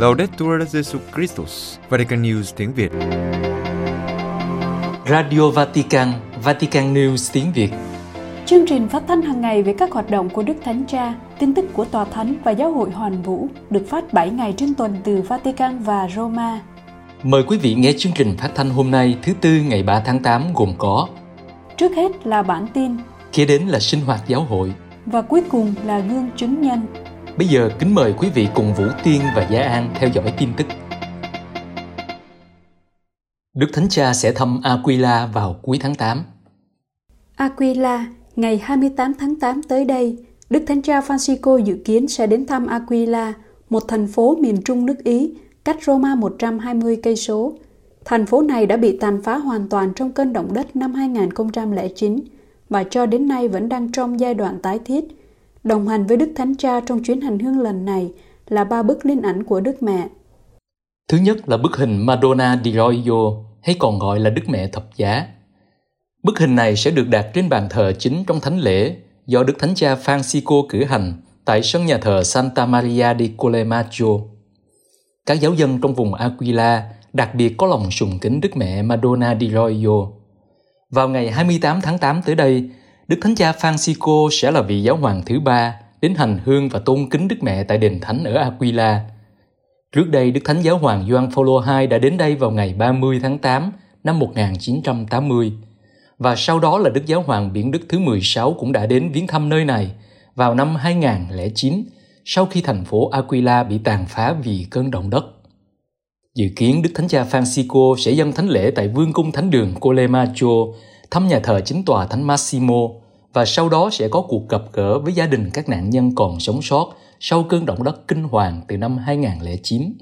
Laudetur Jesu Christus, Vatican News tiếng Việt. Radio Vatican, Vatican News tiếng Việt. Chương trình phát thanh hàng ngày về các hoạt động của Đức Thánh Cha, tin tức của Tòa Thánh và Giáo hội Hoàn Vũ được phát 7 ngày trên tuần từ Vatican và Roma. Mời quý vị nghe chương trình phát thanh hôm nay thứ Tư ngày 3 tháng 8 gồm có Trước hết là bản tin Kế đến là sinh hoạt giáo hội và cuối cùng là gương chứng nhân. Bây giờ kính mời quý vị cùng Vũ Tiên và Gia An theo dõi tin tức. Đức Thánh Cha sẽ thăm Aquila vào cuối tháng 8. Aquila, ngày 28 tháng 8 tới đây, Đức Thánh Cha Francisco dự kiến sẽ đến thăm Aquila, một thành phố miền trung nước Ý, cách Roma 120 cây số. Thành phố này đã bị tàn phá hoàn toàn trong cơn động đất năm 2009 và cho đến nay vẫn đang trong giai đoạn tái thiết. Đồng hành với Đức Thánh Cha trong chuyến hành hương lần này là ba bức linh ảnh của Đức Mẹ. Thứ nhất là bức hình Madonna di Roio, hay còn gọi là Đức Mẹ Thập Giá. Bức hình này sẽ được đặt trên bàn thờ chính trong thánh lễ do Đức Thánh Cha Francisco cử hành tại sân nhà thờ Santa Maria di Colemaggio. Các giáo dân trong vùng Aquila đặc biệt có lòng sùng kính Đức Mẹ Madonna di Roio. Vào ngày 28 tháng 8 tới đây, Đức Thánh Cha Francisco sẽ là vị giáo hoàng thứ ba đến hành hương và tôn kính Đức Mẹ tại đền thánh ở Aquila. Trước đây, Đức Thánh Giáo hoàng Gioan Phaolô II đã đến đây vào ngày 30 tháng 8 năm 1980 và sau đó là Đức Giáo hoàng Biển Đức thứ 16 cũng đã đến viếng thăm nơi này vào năm 2009 sau khi thành phố Aquila bị tàn phá vì cơn động đất. Dự kiến Đức Thánh Cha Francisco sẽ dâng thánh lễ tại Vương cung Thánh đường Colemaggio, thăm nhà thờ chính tòa Thánh Massimo và sau đó sẽ có cuộc gặp gỡ với gia đình các nạn nhân còn sống sót sau cơn động đất kinh hoàng từ năm 2009.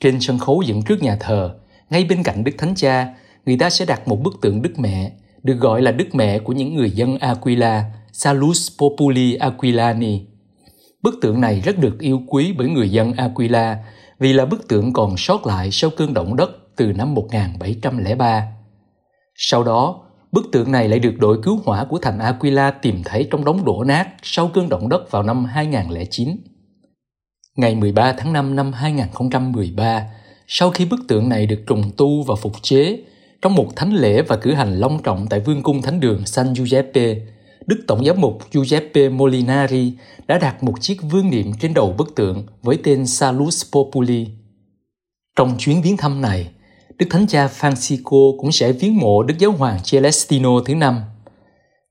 Trên sân khấu dựng trước nhà thờ, ngay bên cạnh Đức Thánh Cha, người ta sẽ đặt một bức tượng Đức Mẹ, được gọi là Đức Mẹ của những người dân Aquila, Salus Populi Aquilani. Bức tượng này rất được yêu quý bởi người dân Aquila vì là bức tượng còn sót lại sau cơn động đất từ năm 1703. Sau đó, bức tượng này lại được đội cứu hỏa của thành Aquila tìm thấy trong đống đổ nát sau cơn động đất vào năm 2009. Ngày 13 tháng 5 năm 2013, sau khi bức tượng này được trùng tu và phục chế, trong một thánh lễ và cử hành long trọng tại vương cung thánh đường San Giuseppe, Đức Tổng giám mục Giuseppe Molinari đã đặt một chiếc vương niệm trên đầu bức tượng với tên Salus Populi. Trong chuyến viếng thăm này, Đức Thánh Cha Francisco cũng sẽ viếng mộ Đức Giáo hoàng Celestino thứ năm.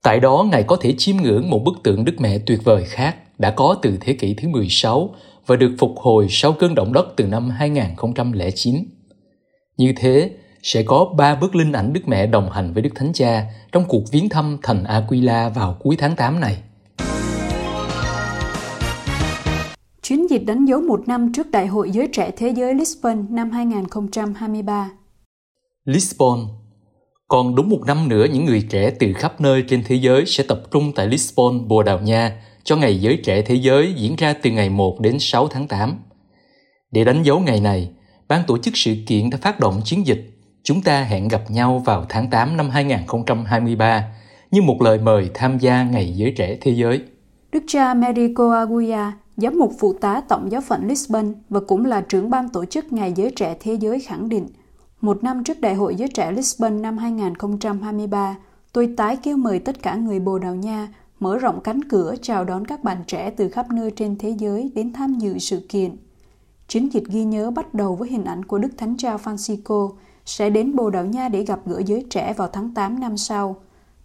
Tại đó, Ngài có thể chiêm ngưỡng một bức tượng Đức Mẹ tuyệt vời khác đã có từ thế kỷ thứ 16 và được phục hồi sau cơn động đất từ năm 2009. Như thế, sẽ có ba bức linh ảnh Đức Mẹ đồng hành với Đức Thánh Cha trong cuộc viếng thăm thành Aquila vào cuối tháng 8 này. Chiến dịch đánh dấu một năm trước Đại hội Giới Trẻ Thế giới Lisbon năm 2023. Lisbon Còn đúng một năm nữa những người trẻ từ khắp nơi trên thế giới sẽ tập trung tại Lisbon, Bồ Đào Nha cho Ngày Giới Trẻ Thế giới diễn ra từ ngày 1 đến 6 tháng 8. Để đánh dấu ngày này, ban tổ chức sự kiện đã phát động chiến dịch Chúng ta hẹn gặp nhau vào tháng 8 năm 2023 như một lời mời tham gia Ngày Giới Trẻ Thế giới. Đức cha Americo Aguia, giám mục phụ tá Tổng giáo phận Lisbon và cũng là trưởng ban tổ chức Ngày Giới Trẻ Thế giới khẳng định, một năm trước Đại hội Giới Trẻ Lisbon năm 2023, tôi tái kêu mời tất cả người Bồ Đào Nha mở rộng cánh cửa chào đón các bạn trẻ từ khắp nơi trên thế giới đến tham dự sự kiện. Chiến dịch ghi nhớ bắt đầu với hình ảnh của Đức Thánh Cha Francisco sẽ đến Bồ Đào Nha để gặp gỡ giới trẻ vào tháng 8 năm sau.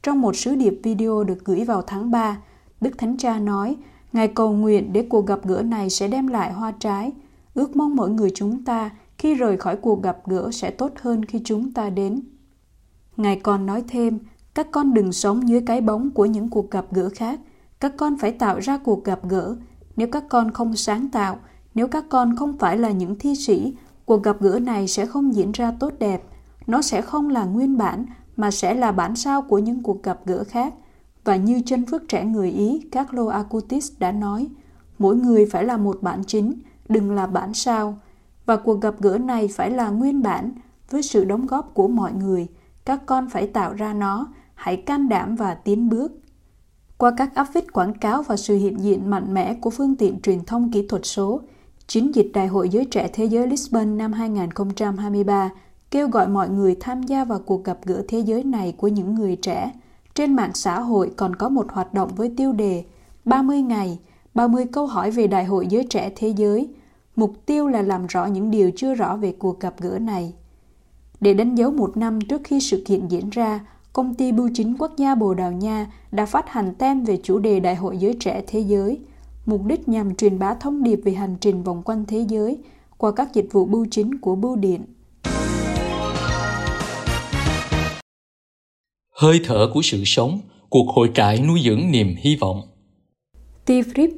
Trong một sứ điệp video được gửi vào tháng 3, Đức Thánh Cha nói, Ngài cầu nguyện để cuộc gặp gỡ này sẽ đem lại hoa trái. Ước mong mỗi người chúng ta khi rời khỏi cuộc gặp gỡ sẽ tốt hơn khi chúng ta đến. Ngài còn nói thêm, các con đừng sống dưới cái bóng của những cuộc gặp gỡ khác. Các con phải tạo ra cuộc gặp gỡ. Nếu các con không sáng tạo, nếu các con không phải là những thi sĩ, cuộc gặp gỡ này sẽ không diễn ra tốt đẹp. Nó sẽ không là nguyên bản, mà sẽ là bản sao của những cuộc gặp gỡ khác. Và như chân phước trẻ người Ý Carlo Acutis đã nói, mỗi người phải là một bản chính, đừng là bản sao. Và cuộc gặp gỡ này phải là nguyên bản, với sự đóng góp của mọi người. Các con phải tạo ra nó, hãy can đảm và tiến bước. Qua các áp phích quảng cáo và sự hiện diện mạnh mẽ của phương tiện truyền thông kỹ thuật số, chiến dịch Đại hội Giới Trẻ Thế giới Lisbon năm 2023 kêu gọi mọi người tham gia vào cuộc gặp gỡ thế giới này của những người trẻ. Trên mạng xã hội còn có một hoạt động với tiêu đề 30 ngày, 30 câu hỏi về Đại hội Giới Trẻ Thế giới. Mục tiêu là làm rõ những điều chưa rõ về cuộc gặp gỡ này. Để đánh dấu một năm trước khi sự kiện diễn ra, công ty bưu chính quốc gia Bồ Đào Nha đã phát hành tem về chủ đề Đại hội Giới Trẻ Thế giới, mục đích nhằm truyền bá thông điệp về hành trình vòng quanh thế giới qua các dịch vụ bưu chính của bưu điện. Hơi thở của sự sống, cuộc hội trại nuôi dưỡng niềm hy vọng. Tifrip,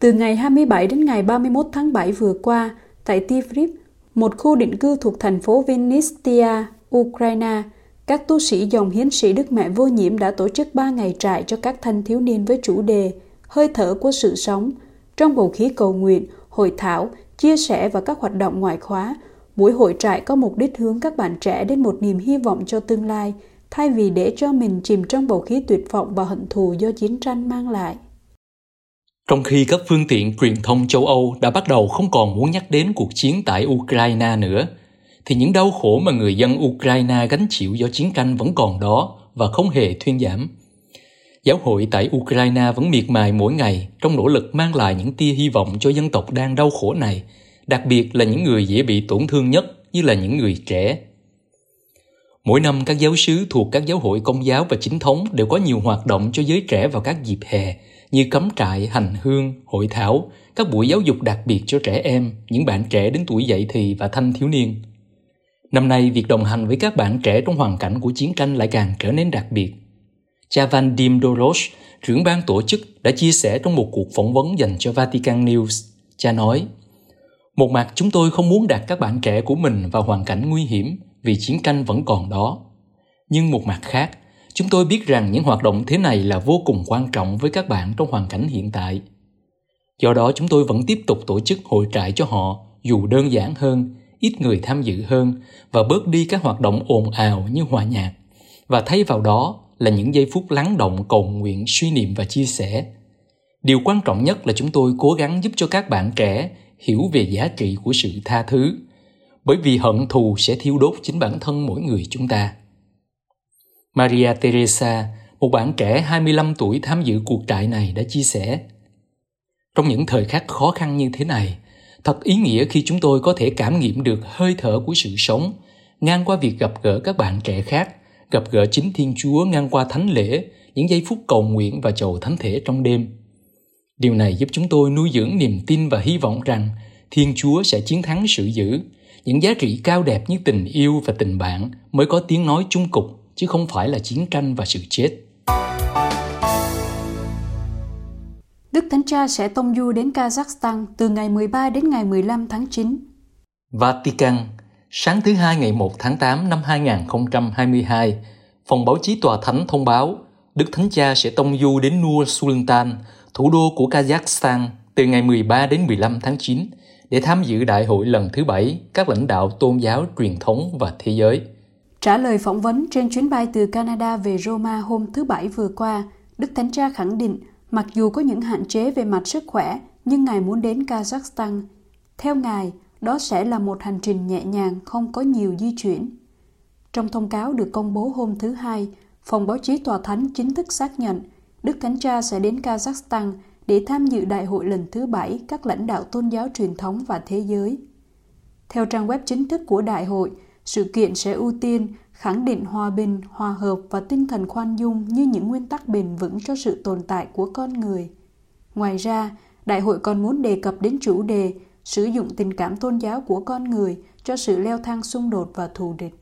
Từ ngày 27 đến ngày 31 tháng 7 vừa qua, tại Tifrip, một khu định cư thuộc thành phố Vinnytsia, Ukraine, các tu sĩ dòng hiến sĩ Đức Mẹ Vô Nhiễm đã tổ chức 3 ngày trại cho các thanh thiếu niên với chủ đề Hơi thở của sự sống. Trong bầu khí cầu nguyện, hội thảo, chia sẻ và các hoạt động ngoại khóa, buổi hội trại có mục đích hướng các bạn trẻ đến một niềm hy vọng cho tương lai, thay vì để cho mình chìm trong bầu khí tuyệt vọng và hận thù do chiến tranh mang lại. Trong khi các phương tiện truyền thông châu Âu đã bắt đầu không còn muốn nhắc đến cuộc chiến tại Ukraine nữa, thì những đau khổ mà người dân Ukraine gánh chịu do chiến tranh vẫn còn đó và không hề thuyên giảm. Giáo hội tại Ukraine vẫn miệt mài mỗi ngày trong nỗ lực mang lại những tia hy vọng cho dân tộc đang đau khổ này, đặc biệt là những người dễ bị tổn thương nhất như là những người trẻ. Mỗi năm các giáo sứ thuộc các giáo hội công giáo và chính thống đều có nhiều hoạt động cho giới trẻ vào các dịp hè như cắm trại, hành hương, hội thảo, các buổi giáo dục đặc biệt cho trẻ em, những bạn trẻ đến tuổi dậy thì và thanh thiếu niên. Năm nay, việc đồng hành với các bạn trẻ trong hoàn cảnh của chiến tranh lại càng trở nên đặc biệt. Cha Van Dim Doros, trưởng ban tổ chức, đã chia sẻ trong một cuộc phỏng vấn dành cho Vatican News. Cha nói, Một mặt chúng tôi không muốn đặt các bạn trẻ của mình vào hoàn cảnh nguy hiểm vì chiến tranh vẫn còn đó. Nhưng một mặt khác, chúng tôi biết rằng những hoạt động thế này là vô cùng quan trọng với các bạn trong hoàn cảnh hiện tại. Do đó chúng tôi vẫn tiếp tục tổ chức hội trại cho họ dù đơn giản hơn ít người tham dự hơn và bớt đi các hoạt động ồn ào như hòa nhạc và thay vào đó là những giây phút lắng động cầu nguyện suy niệm và chia sẻ điều quan trọng nhất là chúng tôi cố gắng giúp cho các bạn trẻ hiểu về giá trị của sự tha thứ bởi vì hận thù sẽ thiêu đốt chính bản thân mỗi người chúng ta Maria Teresa, một bạn trẻ 25 tuổi tham dự cuộc trại này đã chia sẻ Trong những thời khắc khó khăn như thế này, Thật ý nghĩa khi chúng tôi có thể cảm nghiệm được hơi thở của sự sống, ngang qua việc gặp gỡ các bạn trẻ khác, gặp gỡ chính Thiên Chúa ngang qua thánh lễ, những giây phút cầu nguyện và chầu thánh thể trong đêm. Điều này giúp chúng tôi nuôi dưỡng niềm tin và hy vọng rằng Thiên Chúa sẽ chiến thắng sự dữ. Những giá trị cao đẹp như tình yêu và tình bạn mới có tiếng nói chung cục, chứ không phải là chiến tranh và sự chết. Đức Thánh Cha sẽ tông du đến Kazakhstan từ ngày 13 đến ngày 15 tháng 9. Vatican, sáng thứ Hai ngày 1 tháng 8 năm 2022, Phòng báo chí Tòa Thánh thông báo Đức Thánh Cha sẽ tông du đến Nur Sultan, thủ đô của Kazakhstan, từ ngày 13 đến 15 tháng 9 để tham dự đại hội lần thứ bảy các lãnh đạo tôn giáo truyền thống và thế giới. Trả lời phỏng vấn trên chuyến bay từ Canada về Roma hôm thứ Bảy vừa qua, Đức Thánh Cha khẳng định Mặc dù có những hạn chế về mặt sức khỏe, nhưng Ngài muốn đến Kazakhstan. Theo Ngài, đó sẽ là một hành trình nhẹ nhàng, không có nhiều di chuyển. Trong thông cáo được công bố hôm thứ Hai, Phòng báo chí Tòa Thánh chính thức xác nhận Đức Thánh Cha sẽ đến Kazakhstan để tham dự đại hội lần thứ bảy các lãnh đạo tôn giáo truyền thống và thế giới. Theo trang web chính thức của đại hội, sự kiện sẽ ưu tiên khẳng định hòa bình, hòa hợp và tinh thần khoan dung như những nguyên tắc bền vững cho sự tồn tại của con người. Ngoài ra, đại hội còn muốn đề cập đến chủ đề sử dụng tình cảm tôn giáo của con người cho sự leo thang xung đột và thù địch.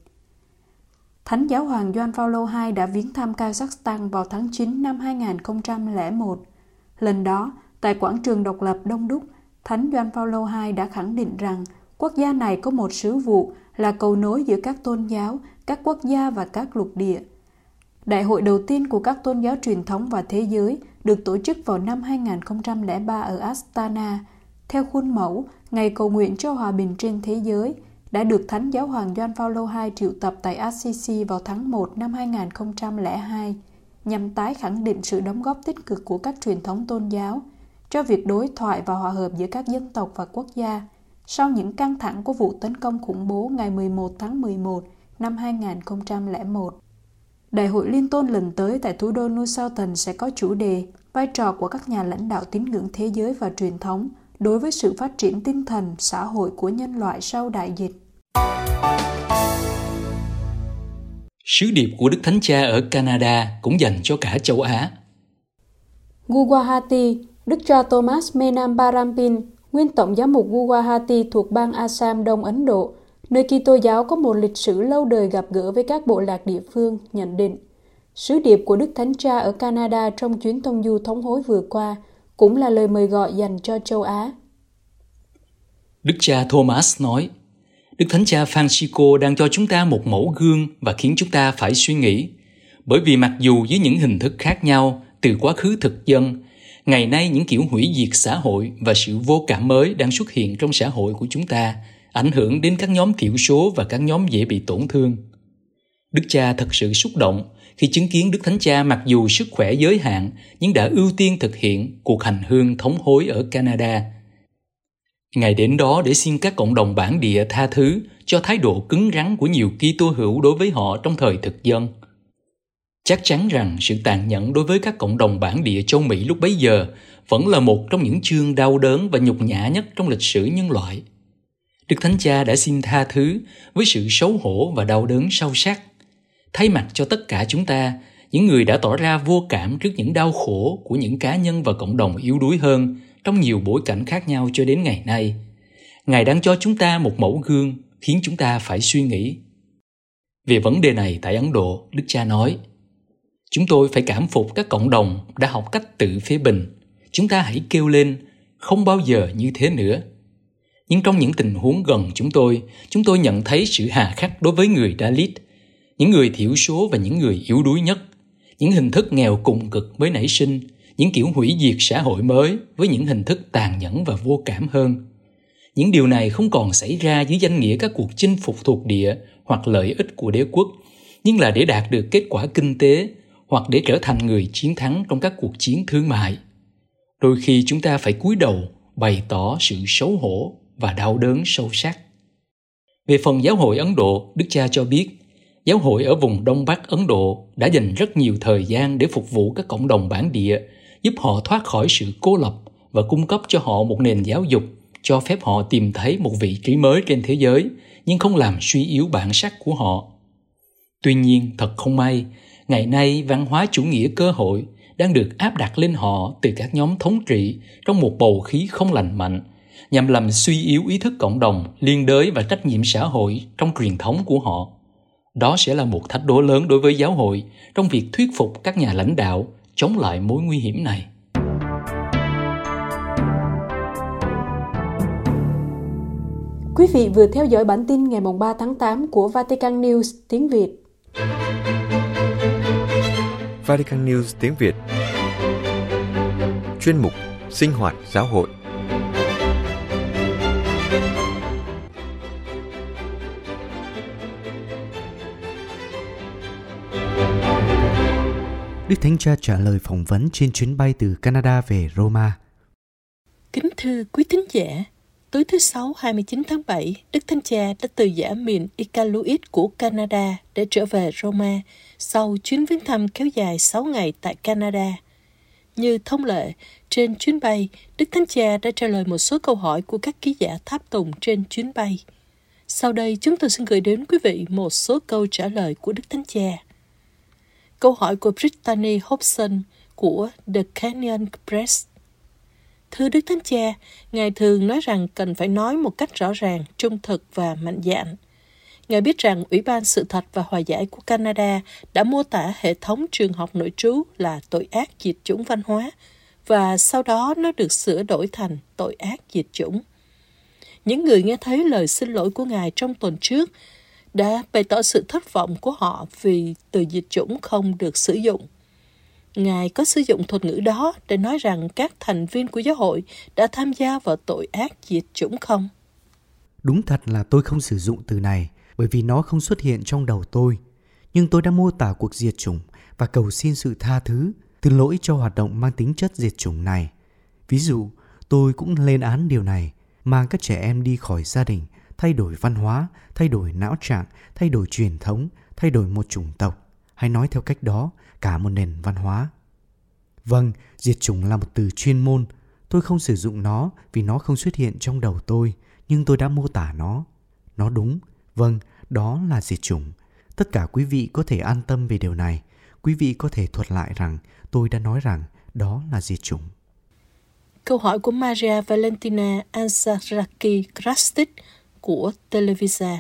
Thánh giáo hoàng Gioan Phaolô II đã viếng thăm Kazakhstan vào tháng 9 năm 2001. Lần đó, tại quảng trường độc lập Đông Đúc, Thánh Gioan Phaolô II đã khẳng định rằng quốc gia này có một sứ vụ là cầu nối giữa các tôn giáo, các quốc gia và các lục địa. Đại hội đầu tiên của các tôn giáo truyền thống và thế giới được tổ chức vào năm 2003 ở Astana, theo khuôn mẫu Ngày cầu nguyện cho hòa bình trên thế giới, đã được Thánh Giáo hoàng Gioan Phaolô II triệu tập tại Assisi vào tháng 1 năm 2002, nhằm tái khẳng định sự đóng góp tích cực của các truyền thống tôn giáo cho việc đối thoại và hòa hợp giữa các dân tộc và quốc gia – sau những căng thẳng của vụ tấn công khủng bố ngày 11 tháng 11 năm 2001. Đại hội Liên tôn lần tới tại thủ đô New Southern sẽ có chủ đề vai trò của các nhà lãnh đạo tín ngưỡng thế giới và truyền thống đối với sự phát triển tinh thần, xã hội của nhân loại sau đại dịch. Sứ điệp của Đức Thánh Cha ở Canada cũng dành cho cả châu Á. Guwahati, Đức cha Thomas Menam Parampin, nguyên tổng giám mục Guwahati thuộc bang Assam Đông Ấn Độ, nơi Kitô giáo có một lịch sử lâu đời gặp gỡ với các bộ lạc địa phương, nhận định Sứ điệp của Đức Thánh Cha ở Canada trong chuyến thông du thống hối vừa qua cũng là lời mời gọi dành cho châu Á. Đức cha Thomas nói, Đức Thánh Cha Francisco đang cho chúng ta một mẫu gương và khiến chúng ta phải suy nghĩ. Bởi vì mặc dù với những hình thức khác nhau từ quá khứ thực dân, ngày nay những kiểu hủy diệt xã hội và sự vô cảm mới đang xuất hiện trong xã hội của chúng ta, ảnh hưởng đến các nhóm thiểu số và các nhóm dễ bị tổn thương. Đức cha thật sự xúc động khi chứng kiến Đức Thánh Cha mặc dù sức khỏe giới hạn nhưng đã ưu tiên thực hiện cuộc hành hương thống hối ở Canada. Ngài đến đó để xin các cộng đồng bản địa tha thứ, cho thái độ cứng rắn của nhiều Kitô hữu đối với họ trong thời thực dân. Chắc chắn rằng sự tàn nhẫn đối với các cộng đồng bản địa châu Mỹ lúc bấy giờ vẫn là một trong những chương đau đớn và nhục nhã nhất trong lịch sử nhân loại. Đức Thánh Cha đã xin tha thứ với sự xấu hổ và đau đớn sâu sắc thay mặt cho tất cả chúng ta, những người đã tỏ ra vô cảm trước những đau khổ của những cá nhân và cộng đồng yếu đuối hơn trong nhiều bối cảnh khác nhau cho đến ngày nay. Ngài đang cho chúng ta một mẫu gương khiến chúng ta phải suy nghĩ. Về vấn đề này tại ấn độ, đức cha nói, chúng tôi phải cảm phục các cộng đồng đã học cách tự phê bình. Chúng ta hãy kêu lên, không bao giờ như thế nữa. Nhưng trong những tình huống gần chúng tôi chúng tôi nhận thấy sự hà khắc đối với người dalit, những người thiểu số và những người yếu đuối nhất, những hình thức nghèo cùng cực mới nảy sinh những kiểu hủy diệt xã hội mới với những hình thức tàn nhẫn và vô cảm hơn. Những điều này không còn xảy ra dưới danh nghĩa các cuộc chinh phục thuộc địa hoặc lợi ích của đế quốc nhưng là để đạt được kết quả kinh tế hoặc để trở thành người chiến thắng trong các cuộc chiến thương mại. Đôi khi chúng ta phải cúi đầu bày tỏ sự xấu hổ và đau đớn sâu sắc. Về phần giáo hội ấn độ đức cha cho biết giáo hội ở vùng Đông Bắc Ấn Độ đã dành rất nhiều thời gian để phục vụ các cộng đồng bản địa, giúp họ thoát khỏi sự cô lập và cung cấp cho họ một nền giáo dục cho phép họ tìm thấy một vị trí mới trên thế giới nhưng không làm suy yếu bản sắc của họ. Tuy nhiên, thật không may, ngày nay văn hóa chủ nghĩa cơ hội đang được áp đặt lên họ từ các nhóm thống trị trong một bầu khí không lành mạnh nhằm làm suy yếu ý thức cộng đồng, liên đới và trách nhiệm xã hội trong truyền thống của họ. Đó sẽ là một thách đố lớn đối với giáo hội trong việc thuyết phục các nhà lãnh đạo chống lại mối nguy hiểm này. Quý vị vừa theo dõi bản tin ngày 3 tháng 8 của Vatican News tiếng Việt. Vatican News tiếng Việt Chuyên mục Sinh hoạt giáo hội Đức Thánh Cha trả lời phỏng vấn trên chuyến bay từ Canada về Roma. Kính thưa quý thính giả, tối thứ Sáu 29 tháng 7, Đức Thánh Cha đã từ giả miền Iqaluit của Canada để trở về Roma sau chuyến viếng thăm kéo dài 6 ngày tại Canada. Như thông lệ, trên chuyến bay, Đức Thánh Cha đã trả lời một số câu hỏi của các ký giả tháp tùng trên chuyến bay. Sau đây, chúng tôi xin gửi đến quý vị một số câu trả lời của Đức Thánh Cha. Câu hỏi của Brittany Hobson của The Canyon Press. Thưa Đức Thánh Cha, Ngài thường nói rằng cần phải nói một cách rõ ràng, trung thực và mạnh dạn. Ngài biết rằng Ủy ban Sự thật và Hòa giải của Canada đã mô tả hệ thống trường học nội trú là tội ác diệt chủng văn hóa và sau đó nó được sửa đổi thành tội ác diệt chủng. Những người nghe thấy lời xin lỗi của Ngài trong tuần trước đã bày tỏ sự thất vọng của họ vì từ dịch chủng không được sử dụng. Ngài có sử dụng thuật ngữ đó để nói rằng các thành viên của giáo hội đã tham gia vào tội ác diệt chủng không? Đúng thật là tôi không sử dụng từ này bởi vì nó không xuất hiện trong đầu tôi. Nhưng tôi đã mô tả cuộc diệt chủng và cầu xin sự tha thứ từ lỗi cho hoạt động mang tính chất diệt chủng này. Ví dụ, tôi cũng lên án điều này mang các trẻ em đi khỏi gia đình, thay đổi văn hóa, thay đổi não trạng, thay đổi truyền thống, thay đổi một chủng tộc, hay nói theo cách đó, cả một nền văn hóa. Vâng, diệt chủng là một từ chuyên môn. Tôi không sử dụng nó vì nó không xuất hiện trong đầu tôi, nhưng tôi đã mô tả nó. Nó đúng, vâng, đó là diệt chủng. Tất cả quý vị có thể an tâm về điều này. Quý vị có thể thuật lại rằng tôi đã nói rằng đó là diệt chủng. Câu hỏi của Maria Valentina Ansaraki Krastic của Televisa.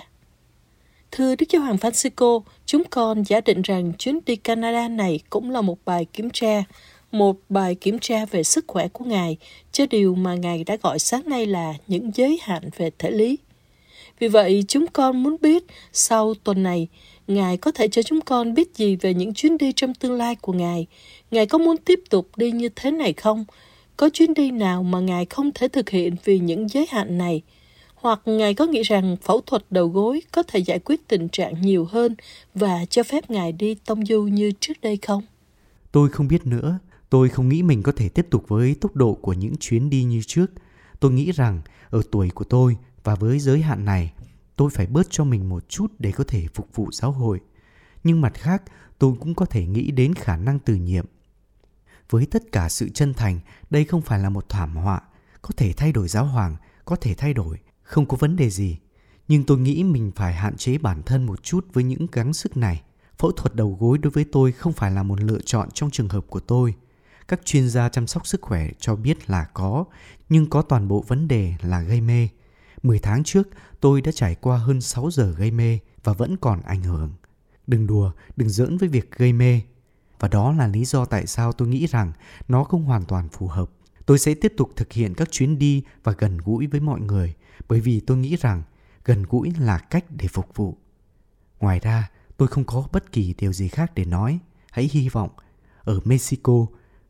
Thưa Đức Giáo hoàng Francisco, chúng con giả định rằng chuyến đi Canada này cũng là một bài kiểm tra, một bài kiểm tra về sức khỏe của Ngài, cho điều mà Ngài đã gọi sáng nay là những giới hạn về thể lý. Vì vậy, chúng con muốn biết sau tuần này, Ngài có thể cho chúng con biết gì về những chuyến đi trong tương lai của Ngài. Ngài có muốn tiếp tục đi như thế này không? Có chuyến đi nào mà Ngài không thể thực hiện vì những giới hạn này? Hoặc Ngài có nghĩ rằng phẫu thuật đầu gối có thể giải quyết tình trạng nhiều hơn và cho phép Ngài đi tông du như trước đây không? Tôi không biết nữa. Tôi không nghĩ mình có thể tiếp tục với tốc độ của những chuyến đi như trước. Tôi nghĩ rằng ở tuổi của tôi và với giới hạn này, tôi phải bớt cho mình một chút để có thể phục vụ giáo hội. Nhưng mặt khác, tôi cũng có thể nghĩ đến khả năng từ nhiệm. Với tất cả sự chân thành, đây không phải là một thảm họa, có thể thay đổi giáo hoàng, có thể thay đổi, không có vấn đề gì. Nhưng tôi nghĩ mình phải hạn chế bản thân một chút với những gắng sức này. Phẫu thuật đầu gối đối với tôi không phải là một lựa chọn trong trường hợp của tôi. Các chuyên gia chăm sóc sức khỏe cho biết là có, nhưng có toàn bộ vấn đề là gây mê. 10 tháng trước, tôi đã trải qua hơn 6 giờ gây mê và vẫn còn ảnh hưởng. Đừng đùa, đừng giỡn với việc gây mê. Và đó là lý do tại sao tôi nghĩ rằng nó không hoàn toàn phù hợp. Tôi sẽ tiếp tục thực hiện các chuyến đi và gần gũi với mọi người bởi vì tôi nghĩ rằng gần gũi là cách để phục vụ. Ngoài ra, tôi không có bất kỳ điều gì khác để nói. Hãy hy vọng ở Mexico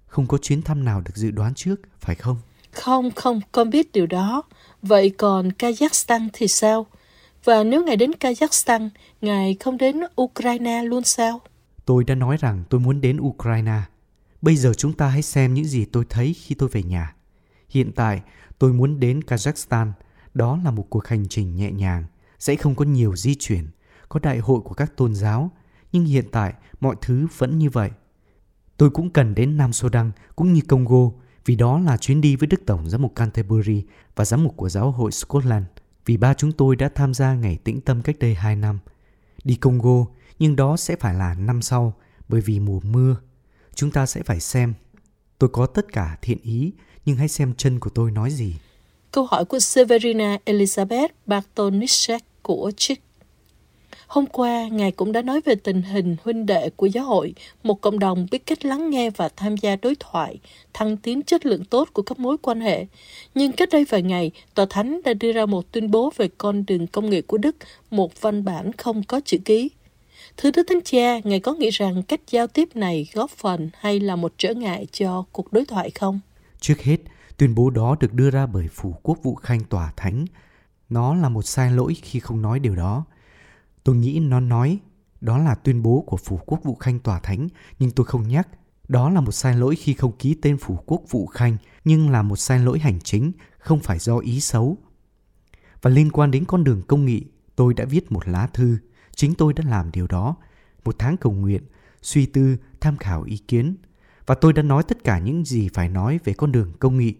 không có chuyến thăm nào được dự đoán trước, phải không? Không, không, con biết điều đó. Vậy còn Kazakhstan thì sao? Và nếu ngài đến Kazakhstan, ngài không đến Ukraine luôn sao? Tôi đã nói rằng tôi muốn đến Ukraine. Bây giờ chúng ta hãy xem những gì tôi thấy khi tôi về nhà. Hiện tại, tôi muốn đến Kazakhstan. Đó là một cuộc hành trình nhẹ nhàng, sẽ không có nhiều di chuyển, có đại hội của các tôn giáo, nhưng hiện tại mọi thứ vẫn như vậy. Tôi cũng cần đến Nam Sudan cũng như Congo vì đó là chuyến đi với Đức Tổng giám mục Canterbury và giám mục của giáo hội Scotland vì ba chúng tôi đã tham gia ngày tĩnh tâm cách đây 2 năm. Đi Congo, nhưng đó sẽ phải là năm sau bởi vì mùa mưa. Chúng ta sẽ phải xem. Tôi có tất cả thiện ý, nhưng hãy xem chân của tôi nói gì. Câu hỏi của Severina Elizabeth Bartonishek của Chick Hôm qua, Ngài cũng đã nói về tình hình huynh đệ của giáo hội, một cộng đồng biết cách lắng nghe và tham gia đối thoại, thăng tiến chất lượng tốt của các mối quan hệ. Nhưng cách đây vài ngày, Tòa Thánh đã đưa ra một tuyên bố về con đường công nghệ của Đức, một văn bản không có chữ ký. Thưa Đức Thánh Cha, Ngài có nghĩ rằng cách giao tiếp này góp phần hay là một trở ngại cho cuộc đối thoại không? Trước hết, tuyên bố đó được đưa ra bởi Phủ Quốc vụ Khanh Tòa Thánh. Nó là một sai lỗi khi không nói điều đó Tôi nghĩ nó nói đó là tuyên bố của Phủ Quốc vụ Khanh Tòa Thánh, nhưng tôi không nhắc. Đó là một sai lỗi khi không ký tên Phủ Quốc vụ Khanh, nhưng là một sai lỗi hành chính, không phải do ý xấu. Và liên quan đến con đường công nghị, tôi đã viết một lá thư. Chính tôi đã làm điều đó. Một tháng cầu nguyện, suy tư, tham khảo ý kiến. Và tôi đã nói tất cả những gì phải nói về con đường công nghị.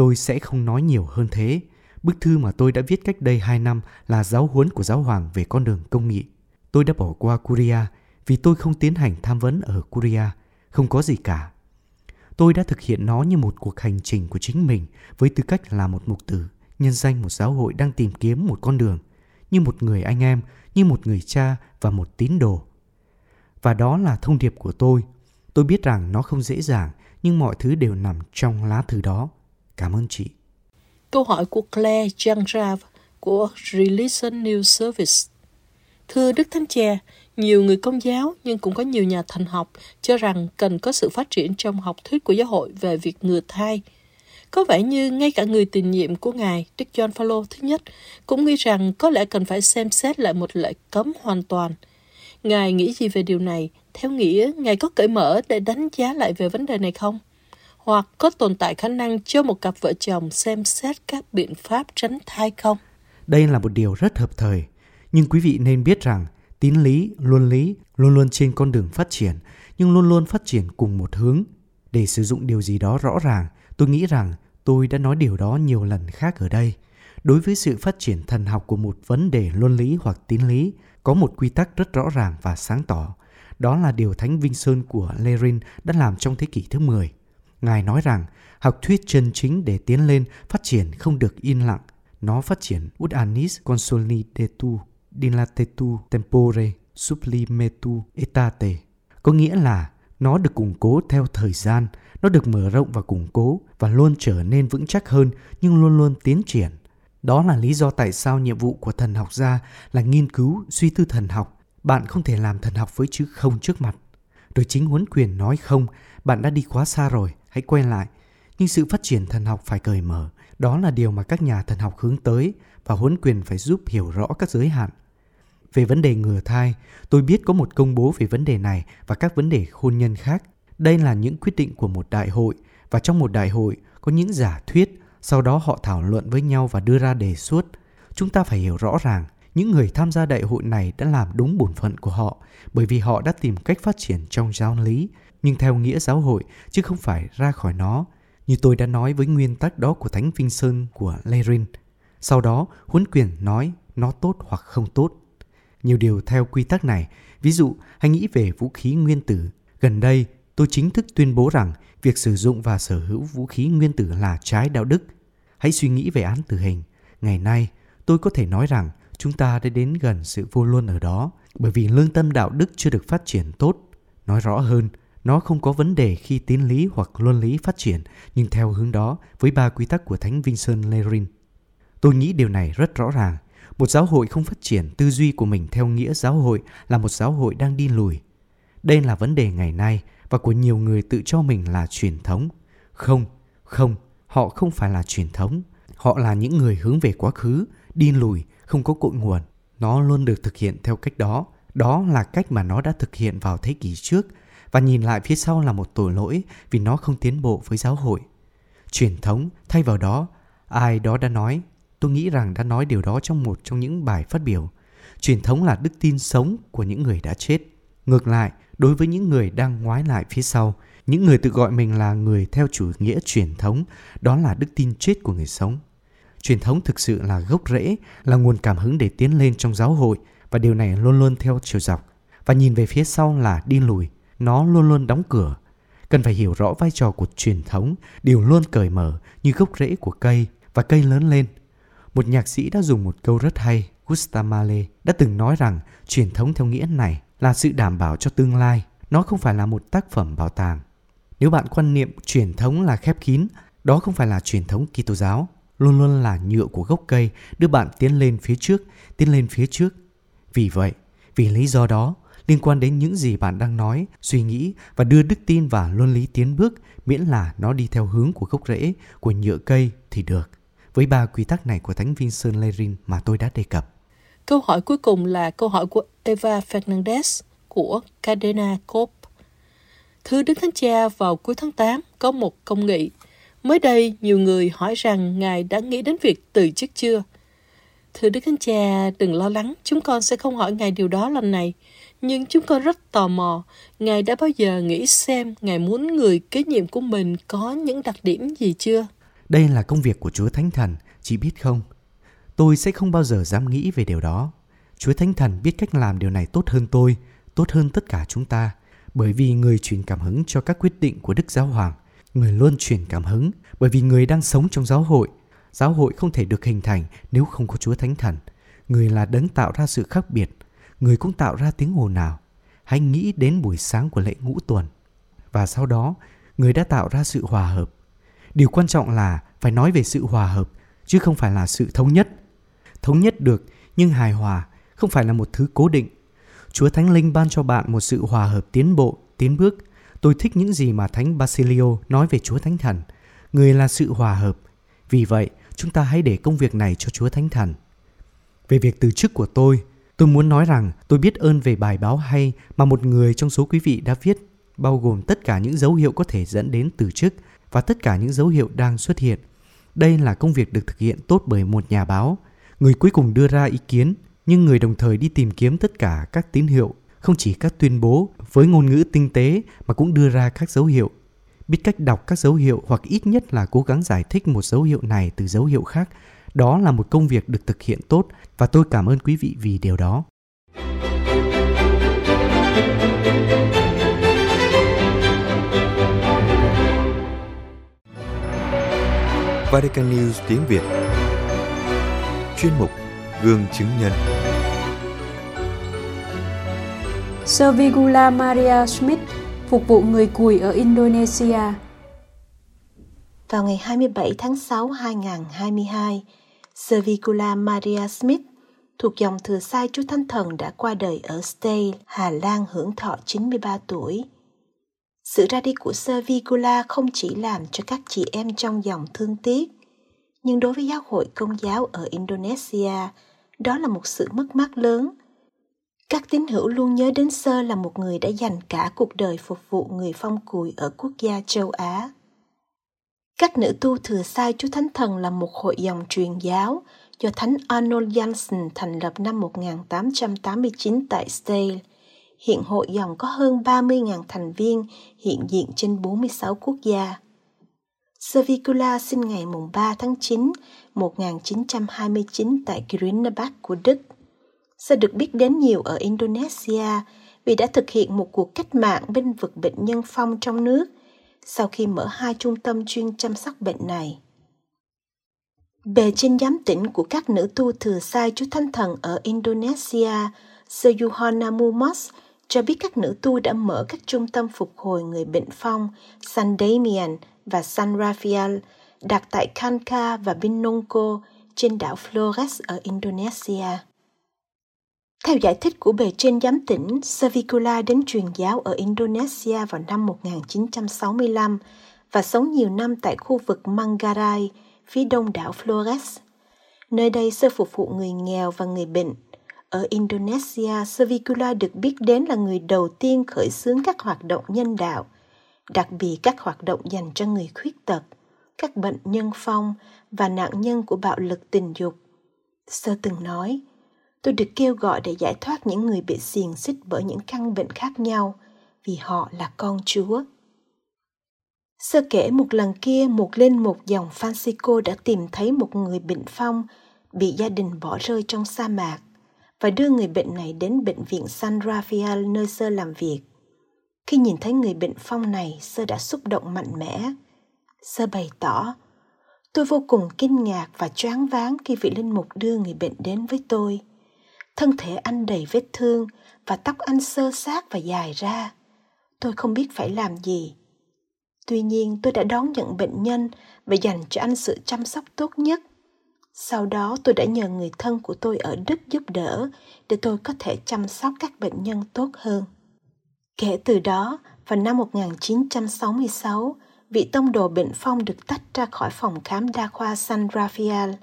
Tôi sẽ không nói nhiều hơn thế. Bức thư mà tôi đã viết cách đây 2 năm là giáo huấn của giáo hoàng về con đường công nghị. Tôi đã bỏ qua Curia vì tôi không tiến hành tham vấn ở Curia, không có gì cả. Tôi đã thực hiện nó như một cuộc hành trình của chính mình với tư cách là một mục tử, nhân danh một giáo hội đang tìm kiếm một con đường, như một người anh em, như một người cha và một tín đồ. Và đó là thông điệp của tôi. Tôi biết rằng nó không dễ dàng, nhưng mọi thứ đều nằm trong lá thư đó. Cảm ơn chị. Câu hỏi của Claire Jangrav của Religion News Service. Thưa Đức Thánh Cha, nhiều người công giáo nhưng cũng có nhiều nhà thần học cho rằng cần có sự phát triển trong học thuyết của giáo hội về việc ngừa thai. Có vẻ như ngay cả người tiền nhiệm của Ngài, Đức John Paul thứ nhất, cũng nghĩ rằng có lẽ cần phải xem xét lại một lệnh cấm hoàn toàn. Ngài nghĩ gì về điều này? Theo nghĩa, Ngài có cởi mở để đánh giá lại về vấn đề này không? Hoặc có tồn tại khả năng cho một cặp vợ chồng xem xét các biện pháp tránh thai không? Đây là một điều rất hợp thời, nhưng quý vị nên biết rằng tín lý, luân lý luôn luôn trên con đường phát triển, nhưng luôn luôn phát triển cùng một hướng. Để sử dụng điều gì đó rõ ràng, tôi nghĩ rằng tôi đã nói điều đó nhiều lần khác ở đây. Đối với sự phát triển thần học của một vấn đề luân lý hoặc tín lý, có một quy tắc rất rõ ràng và sáng tỏ. Đó là điều Thánh Vinh Sơn của Lerin đã làm trong thế kỷ thứ 10. Ngài nói rằng học thuyết chân chính để tiến lên phát triển không được yên lặng. Nó phát triển ut anis consolidetu dilatetu tempore sublimetu etate. Có nghĩa là nó được củng cố theo thời gian, nó được mở rộng và củng cố và luôn trở nên vững chắc hơn nhưng luôn luôn tiến triển. Đó là lý do tại sao nhiệm vụ của thần học gia là nghiên cứu, suy tư thần học. Bạn không thể làm thần học với chữ không trước mặt. Rồi chính huấn quyền nói không, bạn đã đi quá xa rồi, hãy quay lại. Nhưng sự phát triển thần học phải cởi mở. Đó là điều mà các nhà thần học hướng tới và huấn quyền phải giúp hiểu rõ các giới hạn. Về vấn đề ngừa thai, tôi biết có một công bố về vấn đề này và các vấn đề hôn nhân khác. Đây là những quyết định của một đại hội và trong một đại hội có những giả thuyết, sau đó họ thảo luận với nhau và đưa ra đề xuất. Chúng ta phải hiểu rõ ràng, những người tham gia đại hội này đã làm đúng bổn phận của họ bởi vì họ đã tìm cách phát triển trong giáo lý, nhưng theo nghĩa giáo hội chứ không phải ra khỏi nó. Như tôi đã nói với nguyên tắc đó của Thánh Vinh Sơn của Lerin. Sau đó, huấn quyền nói nó tốt hoặc không tốt. Nhiều điều theo quy tắc này, ví dụ hãy nghĩ về vũ khí nguyên tử. Gần đây, tôi chính thức tuyên bố rằng việc sử dụng và sở hữu vũ khí nguyên tử là trái đạo đức. Hãy suy nghĩ về án tử hình. Ngày nay, tôi có thể nói rằng chúng ta đã đến gần sự vô luân ở đó bởi vì lương tâm đạo đức chưa được phát triển tốt. Nói rõ hơn, nó không có vấn đề khi tín lý hoặc luân lý phát triển, nhưng theo hướng đó với ba quy tắc của Thánh Vincent Lerin. Tôi nghĩ điều này rất rõ ràng. Một giáo hội không phát triển tư duy của mình theo nghĩa giáo hội là một giáo hội đang đi lùi. Đây là vấn đề ngày nay và của nhiều người tự cho mình là truyền thống. Không, không, họ không phải là truyền thống. Họ là những người hướng về quá khứ, đi lùi, không có cội nguồn. Nó luôn được thực hiện theo cách đó. Đó là cách mà nó đã thực hiện vào thế kỷ trước và nhìn lại phía sau là một tội lỗi vì nó không tiến bộ với giáo hội. Truyền thống, thay vào đó, ai đó đã nói, tôi nghĩ rằng đã nói điều đó trong một trong những bài phát biểu. Truyền thống là đức tin sống của những người đã chết. Ngược lại, đối với những người đang ngoái lại phía sau, những người tự gọi mình là người theo chủ nghĩa truyền thống, đó là đức tin chết của người sống. Truyền thống thực sự là gốc rễ, là nguồn cảm hứng để tiến lên trong giáo hội và điều này luôn luôn theo chiều dọc. Và nhìn về phía sau là đi lùi, nó luôn luôn đóng cửa. Cần phải hiểu rõ vai trò của truyền thống, điều luôn cởi mở như gốc rễ của cây và cây lớn lên. Một nhạc sĩ đã dùng một câu rất hay, Gustav Mahler đã từng nói rằng truyền thống theo nghĩa này là sự đảm bảo cho tương lai, nó không phải là một tác phẩm bảo tàng. Nếu bạn quan niệm truyền thống là khép kín, đó không phải là truyền thống Kitô giáo, luôn luôn là nhựa của gốc cây đưa bạn tiến lên phía trước, tiến lên phía trước. Vì vậy, vì lý do đó, liên quan đến những gì bạn đang nói, suy nghĩ và đưa đức tin và luân lý tiến bước miễn là nó đi theo hướng của gốc rễ, của nhựa cây thì được. Với ba quy tắc này của Thánh Vincent Lerin mà tôi đã đề cập. Câu hỏi cuối cùng là câu hỏi của Eva Fernandez của Cadena Corp. Thưa Đức Thánh Cha, vào cuối tháng 8 có một công nghị. Mới đây, nhiều người hỏi rằng Ngài đã nghĩ đến việc từ chức chưa? Thưa Đức Thánh Cha, đừng lo lắng, chúng con sẽ không hỏi Ngài điều đó lần này. Nhưng chúng con rất tò mò, Ngài đã bao giờ nghĩ xem Ngài muốn người kế nhiệm của mình có những đặc điểm gì chưa? Đây là công việc của Chúa Thánh Thần, chị biết không? Tôi sẽ không bao giờ dám nghĩ về điều đó. Chúa Thánh Thần biết cách làm điều này tốt hơn tôi, tốt hơn tất cả chúng ta. Bởi vì người truyền cảm hứng cho các quyết định của Đức Giáo Hoàng. Người luôn truyền cảm hứng bởi vì người đang sống trong giáo hội. Giáo hội không thể được hình thành nếu không có Chúa Thánh Thần. Người là đấng tạo ra sự khác biệt. Người cũng tạo ra tiếng ồn nào. Hãy nghĩ đến buổi sáng của lễ ngũ tuần. Và sau đó, người đã tạo ra sự hòa hợp. Điều quan trọng là phải nói về sự hòa hợp, chứ không phải là sự thống nhất thống nhất được nhưng hài hòa không phải là một thứ cố định. Chúa Thánh Linh ban cho bạn một sự hòa hợp tiến bộ, tiến bước. Tôi thích những gì mà Thánh Basilio nói về Chúa Thánh Thần. Người là sự hòa hợp. Vì vậy, chúng ta hãy để công việc này cho Chúa Thánh Thần. Về việc từ chức của tôi, tôi muốn nói rằng tôi biết ơn về bài báo hay mà một người trong số quý vị đã viết, bao gồm tất cả những dấu hiệu có thể dẫn đến từ chức và tất cả những dấu hiệu đang xuất hiện. Đây là công việc được thực hiện tốt bởi một nhà báo, người cuối cùng đưa ra ý kiến, nhưng người đồng thời đi tìm kiếm tất cả các tín hiệu, không chỉ các tuyên bố với ngôn ngữ tinh tế mà cũng đưa ra các dấu hiệu. Biết cách đọc các dấu hiệu hoặc ít nhất là cố gắng giải thích một dấu hiệu này từ dấu hiệu khác, đó là một công việc được thực hiện tốt và tôi cảm ơn quý vị vì điều đó. Vatican News tiếng Việt Chuyên mục Gương chứng nhân Servigula Maria Smith phục vụ người cùi ở Indonesia. Vào ngày 27 tháng 6 2022, Servicula Maria Smith thuộc dòng thừa sai Chúa Thánh Thần đã qua đời ở Stay, Hà Lan hưởng thọ 93 tuổi. Sự ra đi của Servicula không chỉ làm cho các chị em trong dòng thương tiếc, nhưng đối với giáo hội công giáo ở Indonesia, đó là một sự mất mát lớn. Các tín hữu luôn nhớ đến Sơ là một người đã dành cả cuộc đời phục vụ người phong cùi ở quốc gia châu Á. Các nữ tu thừa sai Chúa Thánh Thần là một hội dòng truyền giáo do Thánh Arnold Janssen thành lập năm 1889 tại Stale. Hiện hội dòng có hơn 30.000 thành viên hiện diện trên 46 quốc gia. Servicula sinh ngày 3 tháng 9, 1929 tại Grünebach của Đức. Sẽ được biết đến nhiều ở Indonesia vì đã thực hiện một cuộc cách mạng bên vực bệnh nhân phong trong nước sau khi mở hai trung tâm chuyên chăm sóc bệnh này. Bề trên giám tỉnh của các nữ tu thừa sai chú Thánh Thần ở Indonesia, Seyuhona Mumos cho biết các nữ tu đã mở các trung tâm phục hồi người bệnh phong San Damian và San Rafael đặt tại Kanka và Binongko trên đảo Flores ở Indonesia. Theo giải thích của bề trên giám tỉnh, Savicula đến truyền giáo ở Indonesia vào năm 1965 và sống nhiều năm tại khu vực Manggarai, phía đông đảo Flores. Nơi đây sơ phục vụ người nghèo và người bệnh. Ở Indonesia, Savicula được biết đến là người đầu tiên khởi xướng các hoạt động nhân đạo, đặc biệt các hoạt động dành cho người khuyết tật, các bệnh nhân phong và nạn nhân của bạo lực tình dục. Sơ từng nói, tôi được kêu gọi để giải thoát những người bị xiềng xích bởi những căn bệnh khác nhau vì họ là con chúa sơ kể một lần kia một lên một dòng francisco đã tìm thấy một người bệnh phong bị gia đình bỏ rơi trong sa mạc và đưa người bệnh này đến bệnh viện San Rafael nơi sơ làm việc. Khi nhìn thấy người bệnh phong này, sơ đã xúc động mạnh mẽ. Sơ bày tỏ, tôi vô cùng kinh ngạc và choáng váng khi vị linh mục đưa người bệnh đến với tôi thân thể anh đầy vết thương và tóc anh sơ sát và dài ra tôi không biết phải làm gì tuy nhiên tôi đã đón nhận bệnh nhân và dành cho anh sự chăm sóc tốt nhất sau đó tôi đã nhờ người thân của tôi ở Đức giúp đỡ để tôi có thể chăm sóc các bệnh nhân tốt hơn. Kể từ đó, vào năm 1966, vị tông đồ bệnh phong được tách ra khỏi phòng khám đa khoa San Rafael.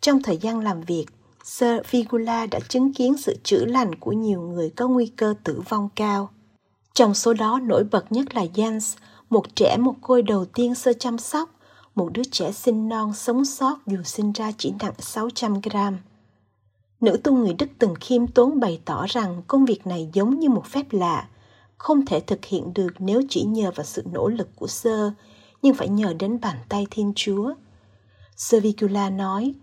Trong thời gian làm việc, Sir Vigula đã chứng kiến sự chữa lành của nhiều người có nguy cơ tử vong cao. Trong số đó nổi bật nhất là Jens, một trẻ một côi đầu tiên sơ chăm sóc, một đứa trẻ sinh non sống sót dù sinh ra chỉ nặng 600 gram. Nữ tu người Đức từng khiêm tốn bày tỏ rằng công việc này giống như một phép lạ, không thể thực hiện được nếu chỉ nhờ vào sự nỗ lực của sơ, nhưng phải nhờ đến bàn tay Thiên Chúa. Sơ Vigula nói,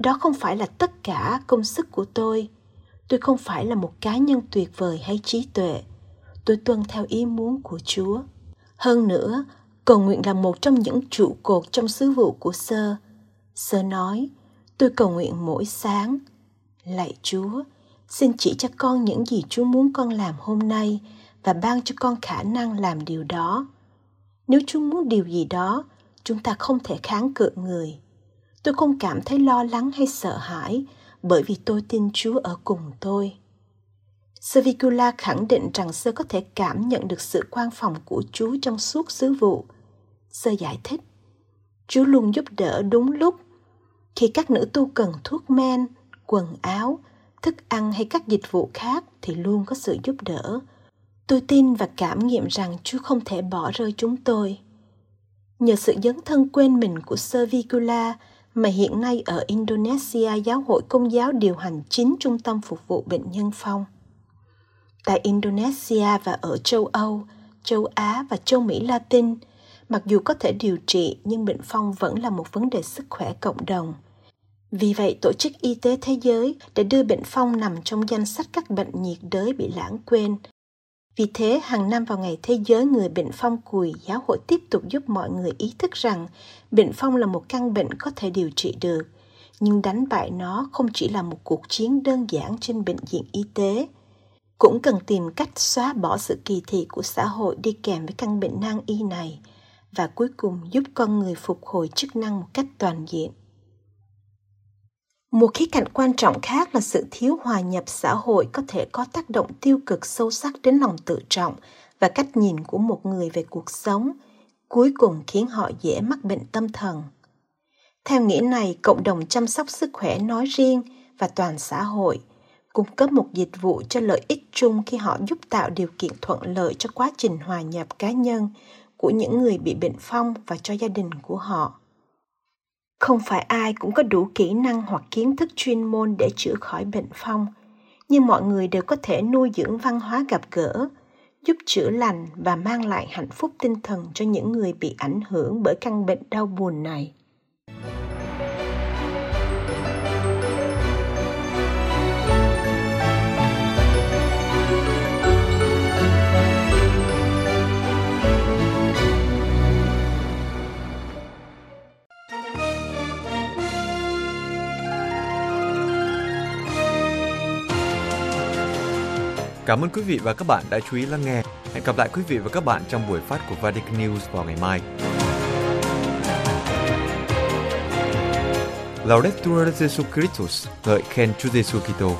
đó không phải là tất cả công sức của tôi. Tôi không phải là một cá nhân tuyệt vời hay trí tuệ. Tôi tuân theo ý muốn của chúa. Hơn nữa, cầu nguyện là một trong những trụ cột trong sứ vụ của sơ. Sơ nói, tôi cầu nguyện mỗi sáng. Lạy chúa, xin chỉ cho con những gì chúa muốn con làm hôm nay và ban cho con khả năng làm điều đó. Nếu chúa muốn điều gì đó, chúng ta không thể kháng cự người tôi không cảm thấy lo lắng hay sợ hãi bởi vì tôi tin Chúa ở cùng tôi. Savicula khẳng định rằng sơ có thể cảm nhận được sự quan phòng của Chúa trong suốt sứ vụ. Sơ giải thích, Chúa luôn giúp đỡ đúng lúc. Khi các nữ tu cần thuốc men, quần áo, thức ăn hay các dịch vụ khác thì luôn có sự giúp đỡ. Tôi tin và cảm nghiệm rằng Chúa không thể bỏ rơi chúng tôi. Nhờ sự dấn thân quên mình của Servicula mà hiện nay ở Indonesia giáo hội công giáo điều hành chín trung tâm phục vụ bệnh nhân phong. Tại Indonesia và ở châu Âu, châu Á và châu Mỹ Latin, mặc dù có thể điều trị nhưng bệnh phong vẫn là một vấn đề sức khỏe cộng đồng. Vì vậy, Tổ chức Y tế Thế giới đã đưa bệnh phong nằm trong danh sách các bệnh nhiệt đới bị lãng quên vì thế, hàng năm vào ngày Thế giới người bệnh phong cùi, giáo hội tiếp tục giúp mọi người ý thức rằng bệnh phong là một căn bệnh có thể điều trị được, nhưng đánh bại nó không chỉ là một cuộc chiến đơn giản trên bệnh viện y tế. Cũng cần tìm cách xóa bỏ sự kỳ thị của xã hội đi kèm với căn bệnh nan y này và cuối cùng giúp con người phục hồi chức năng một cách toàn diện. Một khía cạnh quan trọng khác là sự thiếu hòa nhập xã hội có thể có tác động tiêu cực sâu sắc đến lòng tự trọng và cách nhìn của một người về cuộc sống, cuối cùng khiến họ dễ mắc bệnh tâm thần. Theo nghĩa này, cộng đồng chăm sóc sức khỏe nói riêng và toàn xã hội cung cấp một dịch vụ cho lợi ích chung khi họ giúp tạo điều kiện thuận lợi cho quá trình hòa nhập cá nhân của những người bị bệnh phong và cho gia đình của họ không phải ai cũng có đủ kỹ năng hoặc kiến thức chuyên môn để chữa khỏi bệnh phong. Nhưng mọi người đều có thể nuôi dưỡng văn hóa gặp gỡ, giúp chữa lành và mang lại hạnh phúc tinh thần cho những người bị ảnh hưởng bởi căn bệnh đau buồn này. Cảm ơn quý vị và các bạn đã chú ý lắng nghe. Hẹn gặp lại quý vị và các bạn trong buổi phát của Vatican News vào ngày mai. Laudetur Jesus Christus, ngợi khen Chúa Giêsu Kitô.